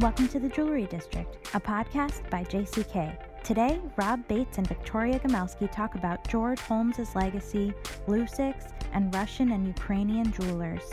Welcome to the Jewelry District, a podcast by JCK. Today, Rob Bates and Victoria Gomelsky talk about George Holmes's legacy, Lusix, and Russian and Ukrainian jewelers.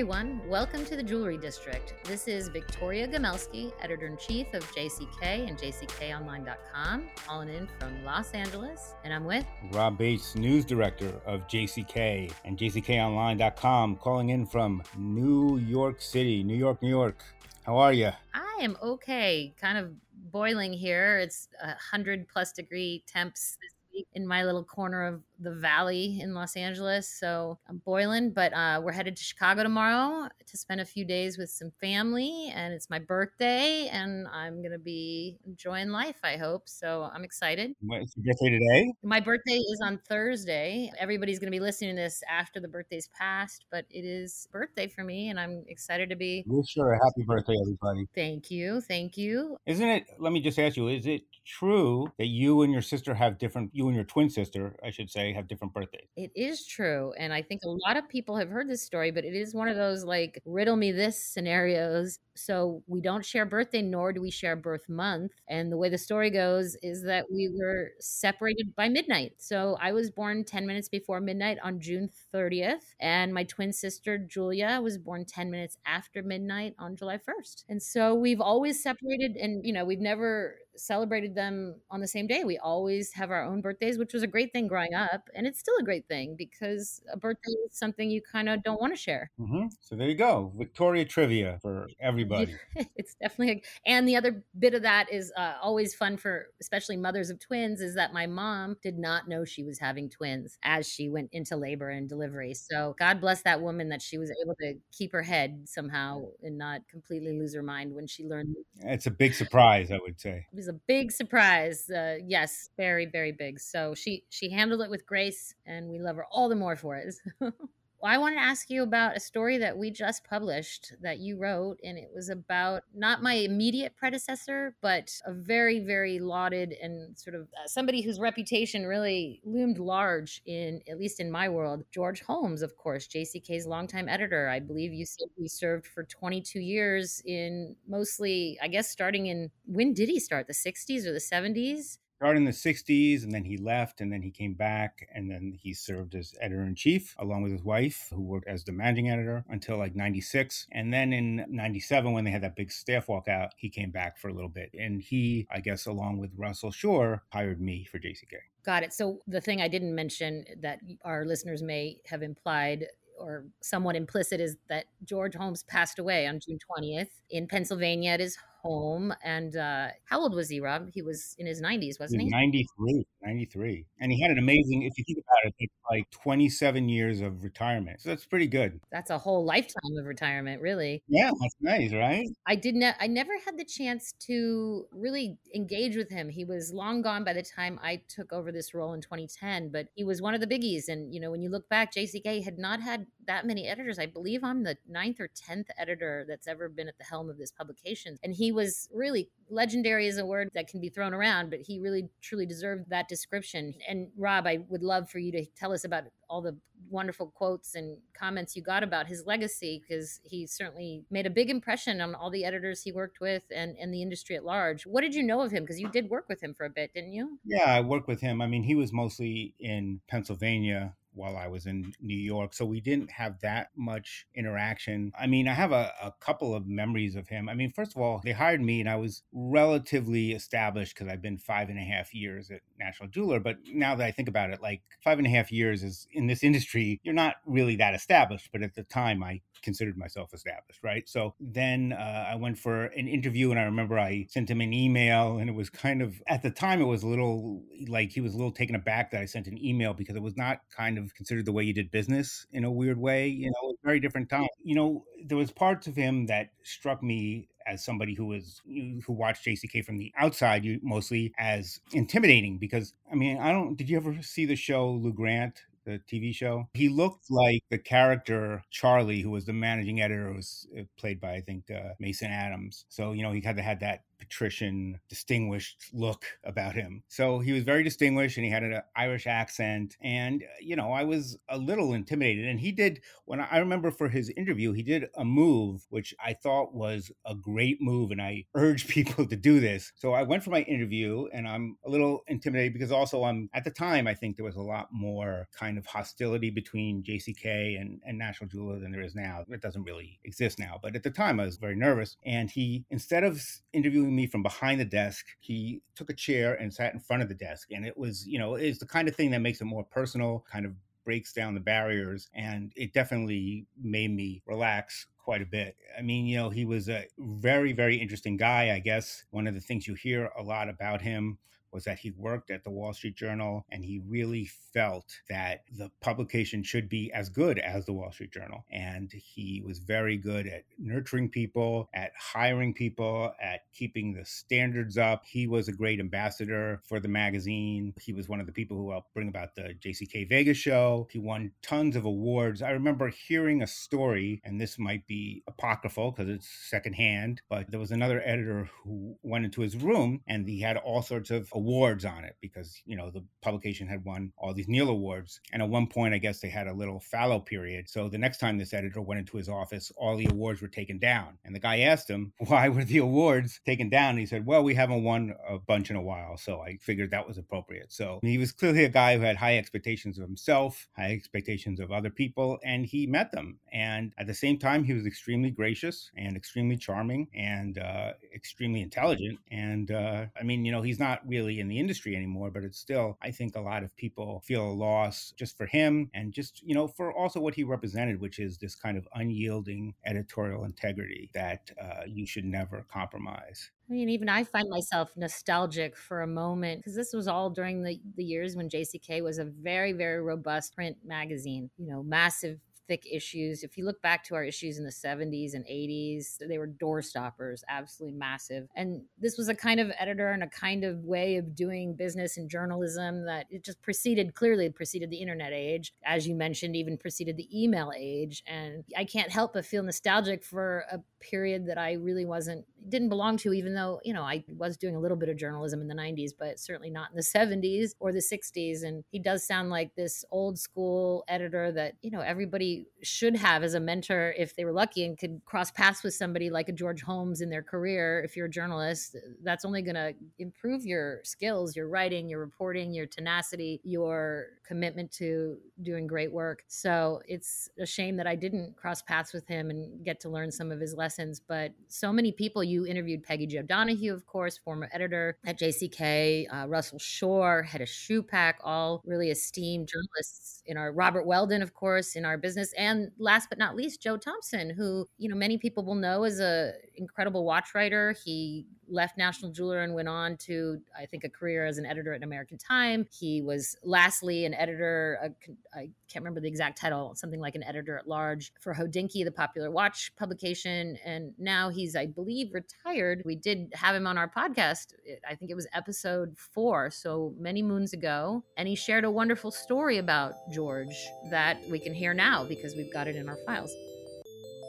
Everyone, welcome to the Jewelry District. This is Victoria Gomelsky, editor in chief of JCK and JCKOnline.com, calling in from Los Angeles, and I'm with Rob Bates, news director of JCK and JCKOnline.com, calling in from New York City, New York, New York. How are you? I am okay, kind of boiling here. It's a hundred plus degree temps this week in my little corner of the valley in Los Angeles. So I'm boiling, but uh, we're headed to Chicago tomorrow to spend a few days with some family. And it's my birthday, and I'm going to be enjoying life, I hope. So I'm excited. What's your birthday today? My birthday is on Thursday. Everybody's going to be listening to this after the birthday's passed, but it is birthday for me, and I'm excited to be. Wish her a happy birthday, everybody. Thank you. Thank you. Isn't it? Let me just ask you: Is it true that you and your sister have different? You and your twin sister, I should say, have different birthdays. It is true. And I think a lot of people have heard this story, but it is one of those like riddle me this scenarios. So we don't share birthday, nor do we share birth month. And the way the story goes is that we were separated by midnight. So I was born 10 minutes before midnight on June 30th. And my twin sister, Julia, was born 10 minutes after midnight on July 1st. And so we've always separated and, you know, we've never celebrated them on the same day. We always have our own birthdays, which was a great thing growing up. And it's still a great thing because a birthday is something you kind of don't want to share. Mm-hmm. So there you go. Victoria trivia for everybody. it's definitely, and the other bit of that is uh, always fun for especially mothers of twins is that my mom did not know she was having twins as she went into labor and delivery. So God bless that woman that she was able to keep her head somehow and not completely lose her mind when she learned. It's a big surprise, I would say. It was a big surprise. Uh, yes, very, very big. So she she handled it with grace, and we love her all the more for it. Well, I wanted to ask you about a story that we just published that you wrote, and it was about not my immediate predecessor, but a very, very lauded and sort of uh, somebody whose reputation really loomed large in, at least in my world, George Holmes, of course, JCK's longtime editor. I believe you served for 22 years in mostly, I guess, starting in when did he start? The 60s or the 70s? Started in the 60s and then he left and then he came back and then he served as editor in chief along with his wife who worked as the managing editor until like 96 and then in 97 when they had that big staff walkout he came back for a little bit. And he i guess along with russell shor hired me for jck got it. So the thing i didn't mention that our listeners may have implied or somewhat implicit is that George Holmes passed away on June 20th in Pennsylvania at his home. And uh, how old was he, Rob? He was in his 90s, wasn't he? 93. 93. And he had an amazing, if you think about it, like 27 years of retirement. So that's pretty good. That's a whole lifetime of retirement, really. Yeah, that's nice, right? I didn't, I never had the chance to really engage with him. He was long gone by the time I took over this role in 2010, but he was one of the biggies. And, you know, when you look back, JCK had not had that many editors. I believe I'm the ninth or 10th editor that's ever been at the helm of this publication. And he was really legendary is a word that can be thrown around, but he really truly deserved that description. And Rob, I would love for you to tell us about all the wonderful quotes and comments you got about his legacy because he certainly made a big impression on all the editors he worked with and, and the industry at large. What did you know of him? Because you did work with him for a bit, didn't you? Yeah, I worked with him. I mean, he was mostly in Pennsylvania while I was in New York. So we didn't have that much interaction. I mean, I have a, a, couple of memories of him. I mean, first of all, they hired me and I was relatively established because I've been five and a half years at National Jeweler. But now that I think about it, like five and a half years is in this industry, you're not really that established. But at the time, I considered myself established, right? So then uh, I went for an interview and I remember I sent him an email and it was kind of, at the time, it was a little like he was a little taken aback that I sent an email because it was not kind of considered the way you did business in a weird way. You know, very different time. You know, there was parts of him that struck me as somebody who was who watched JCK from the outside, you mostly as intimidating because I mean I don't. Did you ever see the show Lou Grant? the TV show. He looked like the character Charlie, who was the managing editor, was uh, played by I think uh, Mason Adams. So you know he kind of had that patrician, distinguished look about him. So he was very distinguished and he had an uh, Irish accent. And, uh, you know, I was a little intimidated. And he did, when I remember for his interview, he did a move which I thought was a great move. And I urge people to do this. So I went for my interview and I'm a little intimidated because also I'm at the time, I think there was a lot more kind of hostility between JCK and, and National Jeweler than there is now. It doesn't really exist now. But at the time, I was very nervous. And he, instead of interviewing me from behind the desk, he took a chair and sat in front of the desk. And it was, you know, it's the kind of thing that makes it more personal, kind of breaks down the barriers. And it definitely made me relax quite a bit. I mean, you know, he was a very, very interesting guy. I guess one of the things you hear a lot about him was that he worked at the Wall Street Journal and he really felt that the publication should be as good as the Wall Street Journal. And he was very good at nurturing people, at hiring people, at keeping the standards up. He was a great ambassador for the magazine. He was one of the people who helped bring about the JCK Vegas show. He won tons of awards. I remember hearing a story, and this might be apocryphal because it's secondhand, but there was another editor who went into his room and he had all sorts of awards on it because you know the publication had won all these Neal awards. And at one point, I guess they had a little fallow period. So the next time this editor went into his office, all the awards were taken down. And the guy asked him why were the awards taken down. And he said, "Well, we haven't won a bunch in a while, so I figured that was appropriate." So he was clearly a guy who had high expectations of himself, high expectations of other people, and he met them. And at the same time, he was extremely gracious and extremely charming and uh, extremely intelligent. And uh, I mean, you know, he's not really really in the industry anymore, but it's still, I think a lot of people feel a loss just for him and just, you know, for also what he represented, which is this kind of unyielding editorial integrity that uh, you should never compromise. I mean, even I find myself nostalgic for a moment because this was all during the, the years when JCK was a very, very robust print magazine, you know, massive thick issues. If you look back to our issues in the 70s and 80s, they were door stoppers, absolutely massive. And this was a kind of editor and a kind of way of doing business and journalism that it just preceded, clearly preceded the internet age. As you mentioned, even preceded the email age. And I can't help but feel nostalgic for a period that I really wasn't, didn't belong to, even though, you know, I was doing a little bit of journalism in the 90s, but certainly not in the 70s or the 60s. And he does sound like this old school editor that, you know, everybody should have as a mentor if they were lucky and could cross paths with somebody like a George Holmes in their career. If you're a journalist, that's only going to improve your skills, your writing, your reporting, your tenacity, your commitment to doing great work. So it's a shame that I didn't cross paths with him and get to learn some of his lessons. But so many people, you interviewed Peggy Jo Donahue, of course, former editor at JCK, uh, Russell Shor, head of Schuppak, all really esteemed journalists in our Robert Weldon, of course, in our business and last but not least, Joe Thompson, who you know many people will know as a incredible watch writer. He left National Jeweler and went on to, I think, a career as an editor at American Time. He was lastly an editor, a, I can't remember the exact title, something like an editor at large for Hodinkee, the popular watch publication. And now he's, I believe, retired. We did have him on our podcast. I think it was episode four, so many moons ago. And he shared a wonderful story about George that we can hear now because we've got it in our files.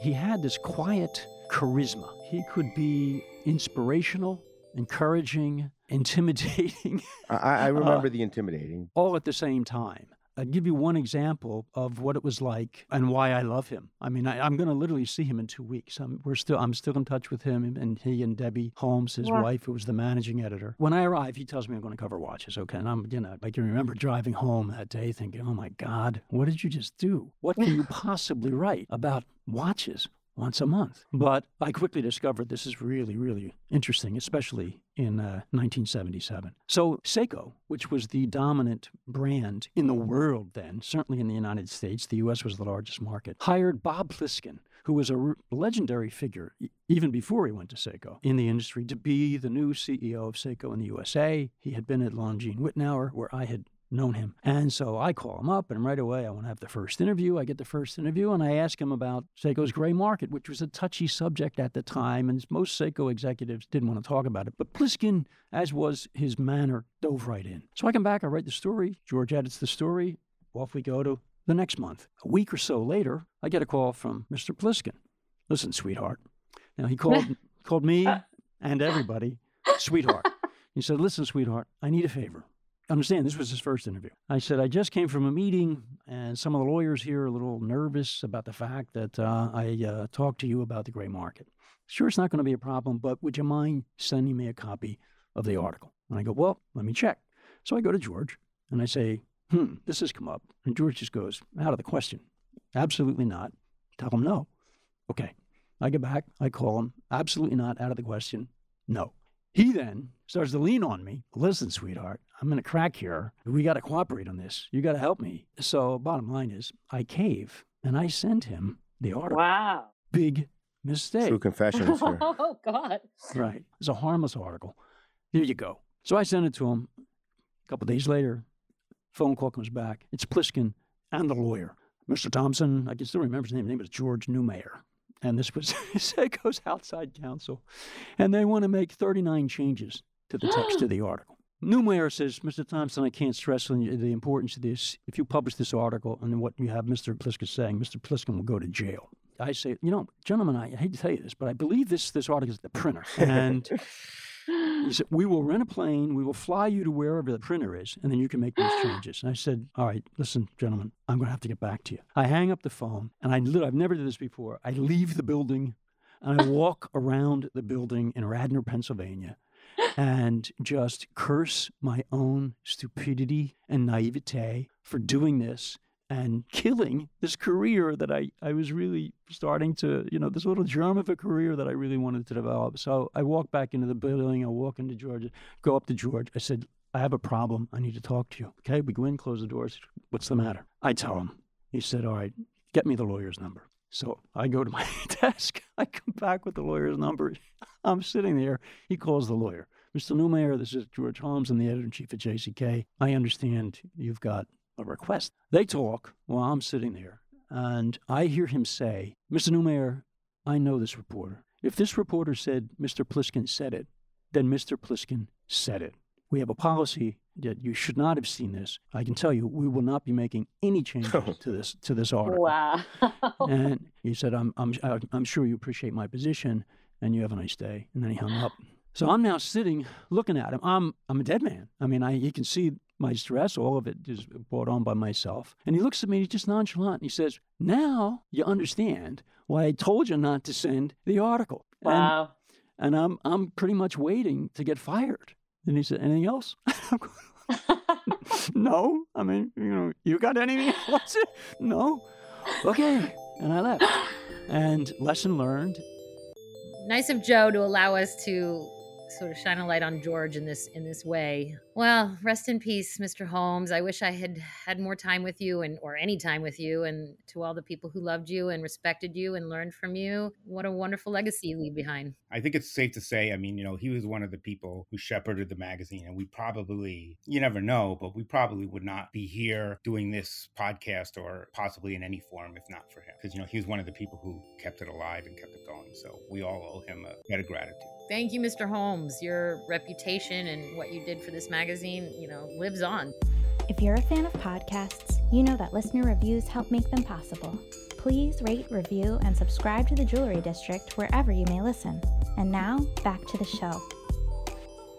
He had this quiet charisma. He could be inspirational, encouraging, intimidating. I, I remember uh, the intimidating. All at the same time. I'll give you one example of what it was like and why I love him. I mean, I, am going to literally see him in two weeks. I'm, we're still, I'm still in touch with him and he and Debbie Holmes, his yeah. wife, who was the managing editor. When I arrive, he tells me I'm going to cover watches. Okay, and I'm, you know, I can remember driving home that day thinking, "Oh my God, what did you just do? What can you possibly write about watches?" Once a month. But I quickly discovered this is really, really interesting, especially in uh, 1977. So Seiko, which was the dominant brand in the world then, certainly in the United States, the U.S. was the largest market, hired Bob Pliskin, who was a legendary figure even before he went to Seiko in the industry, to be the new CEO of Seiko in the USA. He had been at Longines Wittnauer, where I had known him. And so I call him up, and right away I want to have the first interview. I get the first interview, and I ask him about Seiko's gray market, which was a touchy subject at the time, and most Seiko executives didn't want to talk about it. But Pliskin, as was his manner, dove right in. So I come back, I write the story. George edits the story. Off we go to the next month. A week or so later, I get a call from Mr. Pliskin. Listen, sweetheart. Now he called called me uh. and everybody sweetheart. He said, Listen, sweetheart, I need a favor. Understand, this was his first interview. I said, I just came from a meeting, and some of the lawyers here are a little nervous about the fact that uh, I uh, talked to you about the gray market. Sure, it's not going to be a problem, but would you mind sending me a copy of the article? And I go, Well, let me check. So I go to George and I say, Hmm, this has come up. And George just goes, Out of the question. Absolutely not. Tell him no. Okay. I get back, I call him. Absolutely not. Out of the question. No. He then starts to lean on me. Listen, sweetheart, I'm in a crack here. We got to cooperate on this. You got to help me. So, bottom line is, I cave and I send him the article. Wow. Big mistake. True confessions here. oh, God. Right. It's a harmless article. Here you go. So I send it to him. A couple days later, phone call comes back. It's Pliskin and the lawyer. Mr. Thompson, I can still remember his name. His name was George Newmayer. And this was, it goes outside counsel. And they want to make 39 changes to the text of the article. Newmayer says, Mr. Thompson, I can't stress the importance of this. If you publish this article and what you have Mr. Pliskin saying, Mr. Pliskin will go to jail. I say, you know, gentlemen, I hate to tell you this, but I believe this this article is the printer. And he said, we will rent a plane, we will fly you to wherever the printer is, and then you can make these changes. And I said, all right, listen, gentlemen, I'm going to have to get back to you. I hang up the phone, and I literally, I've never did this before. I leave the building, and I walk around the building in Radnor, Pennsylvania, and just curse my own stupidity and naivete for doing this and killing this career that I, I was really starting to, you know, this little germ of a career that I really wanted to develop. So I walk back into the building. I walk into George, go up to George. I said, I have a problem. I need to talk to you. Okay. We go in, close the doors. What's the matter? I tell him. He said, All right, get me the lawyer's number. So I go to my desk. I come back with the lawyer's number. I'm sitting there. He calls the lawyer. Mr. Newmayer, this is George Holmes. I'm the editor in chief at JCK. I understand you've got a request. They talk while I'm sitting there, and I hear him say, Mr. Newmayer, I know this reporter. If this reporter said Mr. Pliskin said it, then Mr. Pliskin said it. We have a policy that you should not have seen this. I can tell you, we will not be making any changes to this to this article. Wow. and he said, I'm, I'm, I'm sure you appreciate my position, and you have a nice day. And then he hung up. So I'm now sitting looking at him. I'm I'm a dead man. I mean, I you can see my stress, all of it is brought on by myself. And he looks at me, he's just nonchalant. And he says, Now you understand why I told you not to send the article. Wow. And, and I'm I'm pretty much waiting to get fired. And he said, Anything else? no. I mean, you know, you got anything else? no. Okay. And I left. And lesson learned. Nice of Joe to allow us to sort of shine a light on George in this in this way. Well, rest in peace, Mr. Holmes. I wish I had had more time with you and or any time with you and to all the people who loved you and respected you and learned from you. What a wonderful legacy you leave behind. I think it's safe to say, I mean, you know, he was one of the people who shepherded the magazine and we probably you never know, but we probably would not be here doing this podcast or possibly in any form if not for him. Because you know, he was one of the people who kept it alive and kept it going. So we all owe him a debt of gratitude. Thank you, Mr. Holmes. Your reputation and what you did for this magazine, you know, lives on. If you're a fan of podcasts, you know that listener reviews help make them possible. Please rate, review, and subscribe to the Jewelry District wherever you may listen. And now, back to the show.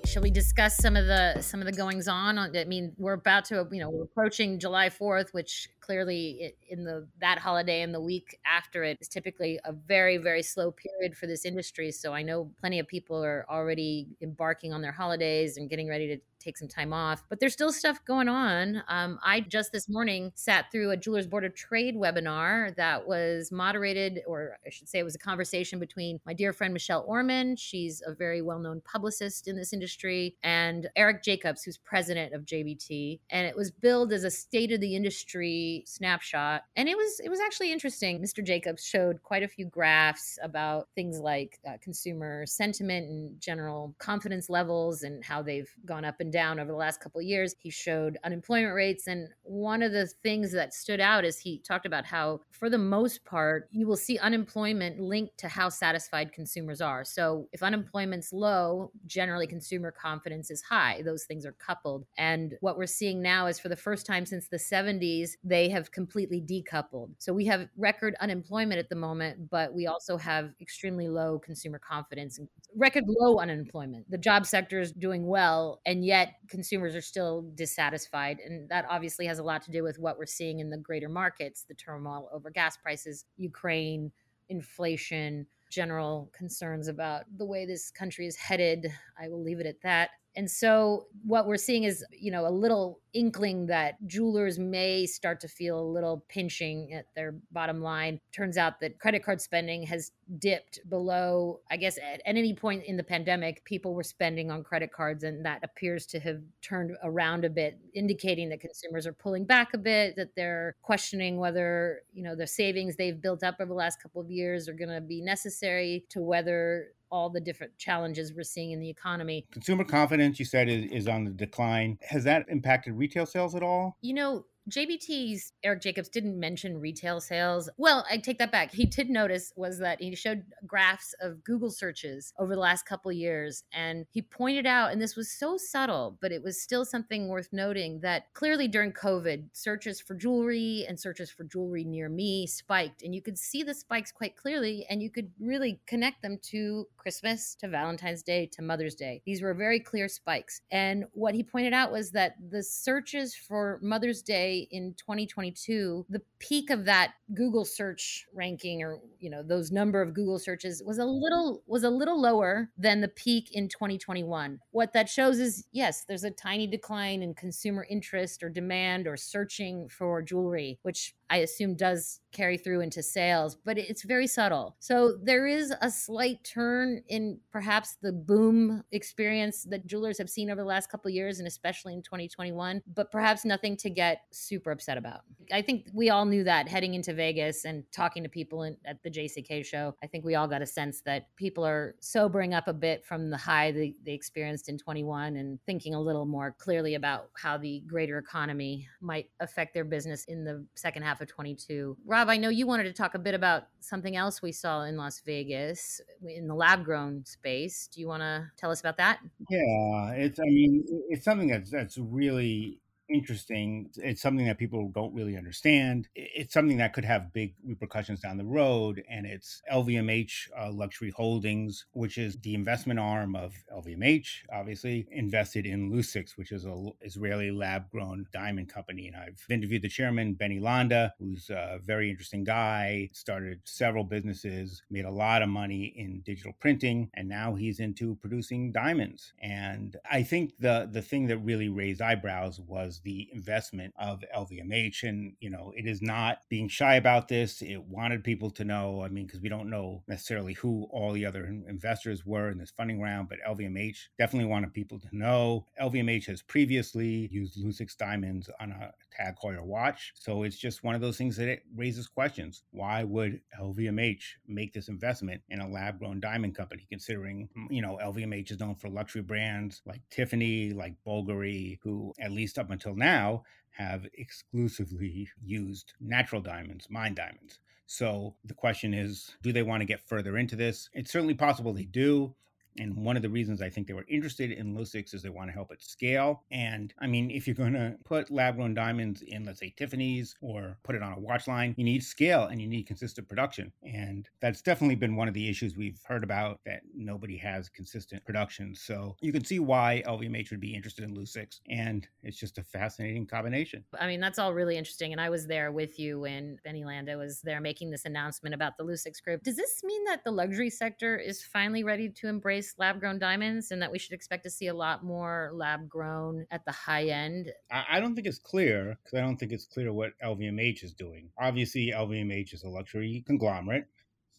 Shall we discuss some of the some of the goings on? I mean, we're about to, you know, we're approaching July Fourth, which clearly in the that holiday and the week after it is typically a very very slow period for this industry. So i know plenty of people are already embarking on their holidays and getting ready to take some time off but there's still stuff going on. Um, i just this morning sat through a jewelers board of trade webinar that was moderated or i should say it was a conversation between my dear friend michelle orman. She's a very well-known publicist in this industry and erich jacobs who's president of jbt and it was billed as a state of the industry snapshot and it was it was actually interesting. Mr jacobs showed quite a few graphs about things like uh, consumer sentiment and general confidence levels and how they've gone up and down over the last couple of years. He showed unemployment rates and one of the things that stood out is he talked about how for the most part you will see unemployment linked to how satisfied consumers are. So if unemployment's low generally consumer confidence is high. Those things are coupled. And what we're seeing now is for the first time since the 70s they they have completely decoupled. So we have record unemployment at the moment, but we also have extremely low consumer confidence and record low unemployment. The job sector is doing well, and yet consumers are still dissatisfied. And that obviously has a lot to do with what we're seeing in the greater markets the turmoil over gas prices, Ukraine, inflation, general concerns about the way this country is headed. I will leave it at that. And so what we're seeing is, you know, a little inkling that jewelers may start to feel a little pinching at their bottom line. Turns out that credit card spending has dipped below, I guess, at, any point in the pandemic, people were spending on credit cards, and that appears to have turned around a bit, indicating that consumers are pulling back a bit, that they're questioning whether, you know, the savings they've built up over the last couple of years are going to be necessary to weather all the different challenges we're seeing in the economy. Consumer confidence, you said, is, is on the decline. Has that impacted retail sales at all? You know, JBT's Erich Jacobs didn't mention retail sales. Well, I take that back. He did notice was that he showed graphs of Google searches over the last couple years and he pointed out and this was so subtle, but it was still something worth noting that clearly during COVID, searches for jewelry and searches for jewelry near me spiked and you could see the spikes quite clearly and you could really connect them to Christmas, to Valentine's Day, to Mother's Day. These were very clear spikes. And what he pointed out was that the searches for Mother's Day in 2022, the peak of that Google search ranking or, you know, those number of Google searches was a little was a little lower than the peak in 2021. What that shows is yes, there's a tiny decline in consumer interest or demand or searching for jewelry, which I assume does carry through into sales, but it's very subtle. So there is a slight turn in perhaps the boom experience that jewelers have seen over the last couple years and especially in 2021, but perhaps nothing to get super upset about. I think we all knew that heading into Vegas and talking to people in, at the JCK show. I think we all got a sense that people are sobering up a bit from the high they, they experienced in 21 and thinking a little more clearly about how the greater economy might affect their business in the second half of 22. Rob, I know you wanted to talk a bit about something else we saw in Las Vegas in the lab grown space. Do you want to tell us about that? Yeah, it's I mean, it's something that's that's really interesting. It's something that people don't really understand. It's something that could have big repercussions down the road. And it's LVMH uh, Luxury Holdings, which is the investment arm of LVMH, obviously, invested in Lusix, which is an Israeli lab grown diamond company. And I've interviewed the chairman, Benny Landa, who's a very interesting guy, started several businesses, made a lot of money in digital printing, and now he's into producing diamonds. And I think the, the thing that really raised eyebrows was the investment of LVMH. And, you know, it is not being shy about this. It wanted people to know, I mean, because we don't know necessarily who all the other investors were in this funding round, but LVMH definitely wanted people to know. LVMH has previously used Lusix diamonds on a Tag Heuer watch. So it's just one of those things that it raises questions. Why would LVMH make this investment in a lab grown diamond company, considering, mm, you know, LVMH is known for luxury brands like Tiffany, like Bulgari, who at least up until now have exclusively used natural diamonds, mine diamonds. So the question is, do they want to get further into this? It's certainly possible they do. And one of the reasons I think they were interested in Lusix is they want to help it scale. And I mean, if you're going to put lab grown diamonds in, let's say, Tiffany's or put it on a watch line, you need scale and you need consistent production. And that's definitely been one of the issues we've heard about that nobody has consistent production. So you can see why LVMH would be interested in Lusix. And it's just a fascinating combination. I mean, that's all really interesting. And I was there with you when Benny Landa was there making this announcement about the Lusix group. Does this mean that the luxury sector is finally ready to embrace? Lab grown diamonds and that we should expect to see a lot more lab grown at the high end? I, I don't think it's clear because I don't think it's clear what LVMH is doing. Obviously, LVMH is a luxury conglomerate.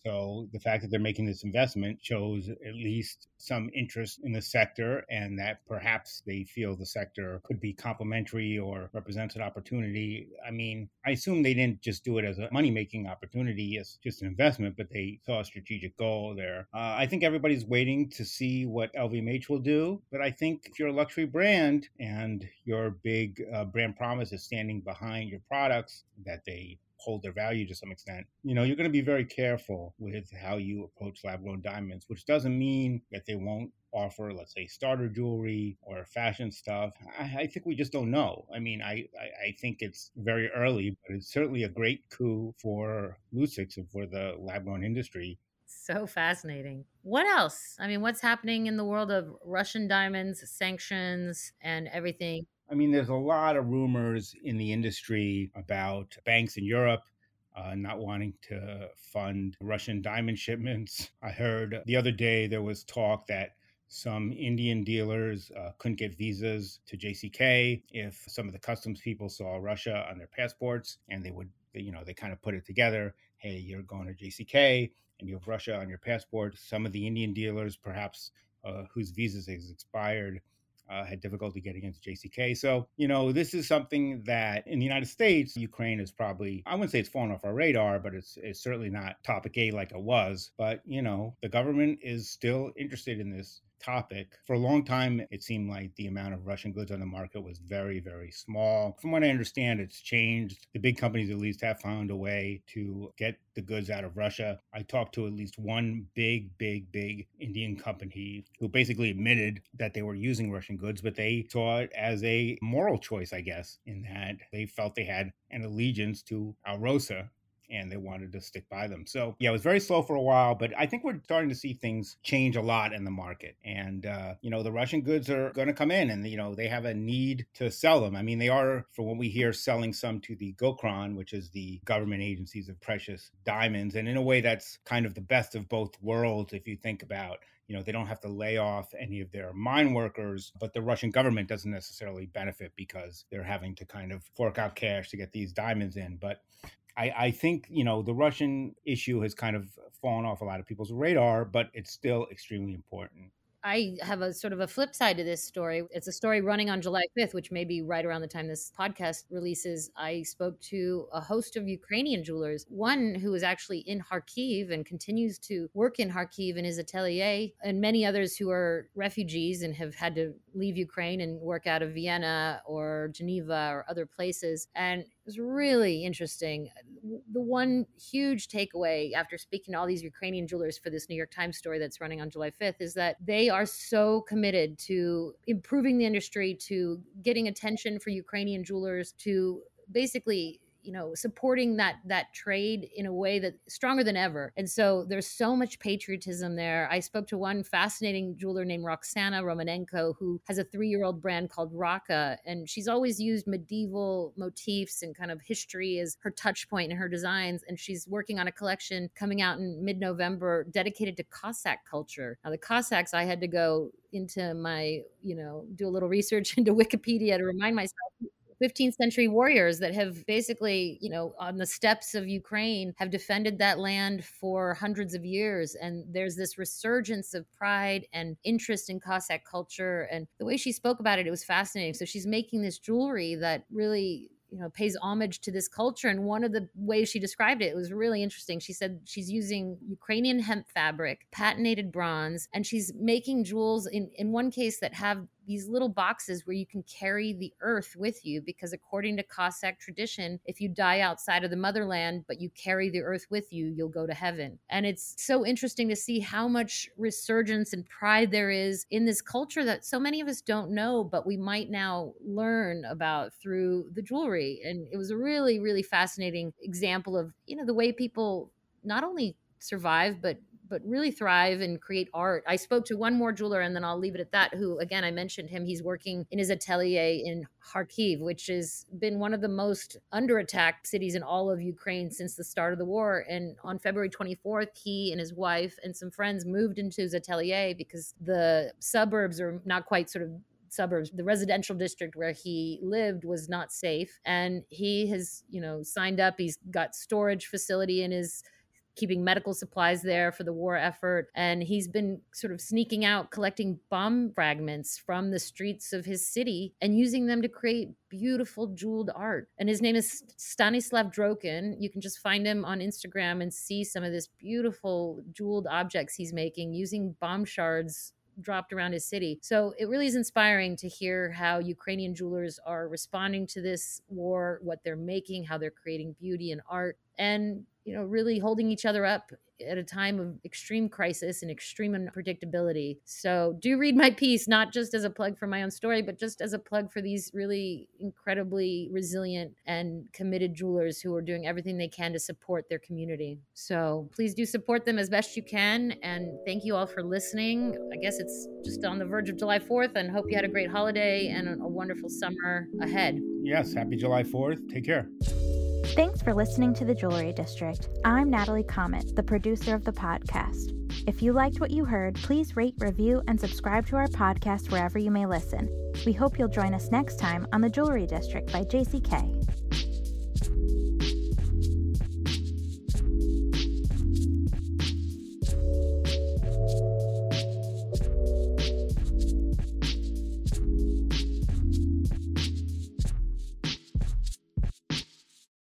So the fact that they're making this investment shows at least some interest in the sector and that perhaps they feel the sector could be complementary or represents an opportunity. I mean, I assume they didn't just do it as a money making opportunity, as just an investment, but they saw a strategic goal there. Uh, I think everybody's waiting to see what LVMH will do. But I think if you're a luxury brand and your big uh, brand promise is standing behind your products, that they hold their value to some extent, you know, you're going to be very careful with how you approach lab grown diamonds, which doesn't mean that they won't offer, let's say, starter jewelry or fashion stuff. I, I think we just don't know. I mean, I, I, I, think it's very early, but it's certainly a great coup for Lusix and for the lab grown industry. So fascinating. What else? I mean, what's happening in the world of Russian diamonds, sanctions, and everything? I mean, there's a lot of rumors in the industry about banks in Europe uh, not wanting to fund Russian diamond shipments. I heard the other day there was talk that some Indian dealers uh, couldn't get visas to JCK if some of the customs people saw Russia on their passports and they would, you know, they kind of put it together. Hey, you're going to JCK and you have Russia on your passport. Some of the Indian dealers, perhaps uh, whose visas has expired, uh, had difficulty getting into JCK. So, you know, this is something that in the United States, Ukraine is probably, I wouldn't say it's fallen off our radar, but it's, it's certainly not topic A like it was. But, you know, the government is still interested in this topic. For a long time, it seemed like the amount of Russian goods on the market was very, very small. From what I understand, it's changed. The big companies, at least, have found a way to get the goods out of Russia. I talked to at least one big, big, big Indian company who basically admitted that they were using Russian goods, but they saw it as a moral choice, I guess, in that they felt they had an allegiance to Alrosa, and they wanted to stick by them. So yeah, it was very slow for a while, but I think we're starting to see things change a lot in the market. And uh, you know, the Russian goods are going to come in, and you know, they have a need to sell them. I mean, they are, from what we hear, selling some to the Gokhran, which is the government agencies of precious diamonds, and in a way, that's kind of the best of both worlds if you think about you know they don't have to lay off any of their mine workers but the russian government doesn't necessarily benefit because they're having to kind of fork out cash to get these diamonds in but I, I think you know the Russian issue has kind of fallen off a lot of people's radar, but it's still extremely important. I have a sort of a flip side to this story. It's a story running on July 5th, which may be right around the time this podcast releases. I spoke to a host of Ukrainian jewelers, one who is actually in Kharkiv and continues to work in Kharkiv in his atelier, and many others who are refugees and have had to leave Ukraine and work out of Vienna or Geneva or other places. And was really interesting. The one huge takeaway after speaking to all these Ukrainian jewelers for this New York Times story that's running on July 5th is that they are so committed to improving the industry, to getting attention for Ukrainian jewelers, to basically you know supporting that that trade in a way that stronger than ever. And so there's so much patriotism there. I spoke to one fascinating jeweler named roxana romanenko who has a three-year-old brand called raka and she's always used medieval motifs and kind of history as her touch point in her designs and she's working on a collection coming out in mid-november dedicated to cossack culture. Now the cossacks i had to go into my you know do a little research into wikipedia to remind myself 15th century warriors that have basically, you know, on the steppes of Ukraine have defended that land for hundreds of years. And there's this resurgence of pride and interest in Cossack culture. And the way she spoke about it, it was fascinating. So she's making this jewelry that really you know pays homage to this culture and one of the ways she described it, it was really interesting she said she's using ukrainian hemp fabric patinated bronze and she's making jewels in in one case that have these little boxes where you can carry the earth with you because according to Cossack tradition, if you die outside of the motherland but you carry the earth with you, you'll go to heaven. And it's so interesting to see how much resurgence and pride there is in this culture that so many of us don't know, but we might now learn about through the jewelry. And it was a really, really fascinating example of, you know, the way people not only survive but but really thrive and create art. I spoke to one more jeweler and then I'll leave it at that, who again I mentioned him. He's working in his atelier in Kharkiv, which has been one of the most under attacked cities in all of Ukraine since the start of the war. And on February 24th, he and his wife and some friends moved into his atelier because the suburbs are not quite sort of suburbs the residential district where he lived was not safe and he has you know signed up he's got storage facility in his keeping medical supplies there for the war effort. And he's been sort of sneaking out, collecting bomb fragments from the streets of his city and using them to create beautiful jeweled art. And his name is Stanislav Drokin. You can just find him on Instagram and see some of this beautiful jeweled objects he's making using bomb shards dropped around his city. So it really is inspiring to hear how Ukrainian jewelers are responding to this war, what they're making, how they're creating beauty and art, and you know, really holding each other up at a time of extreme crisis and extreme unpredictability. So, do read my piece, not just as a plug for my own story, but just as a plug for these really incredibly resilient and committed jewelers who are doing everything they can to support their community. So, please do support them as best you can. And thank you all for listening. I guess it's just on the verge of July 4th, and hope you had a great holiday and a wonderful summer ahead. Yes, happy July 4th. Take care. Thanks for listening to The Jewelry District. I'm Natalie Chomet, the producer of the podcast. If you liked what you heard, please rate, review, and subscribe to our podcast wherever you may listen. We hope you'll join us next time on The Jewelry District by JCK.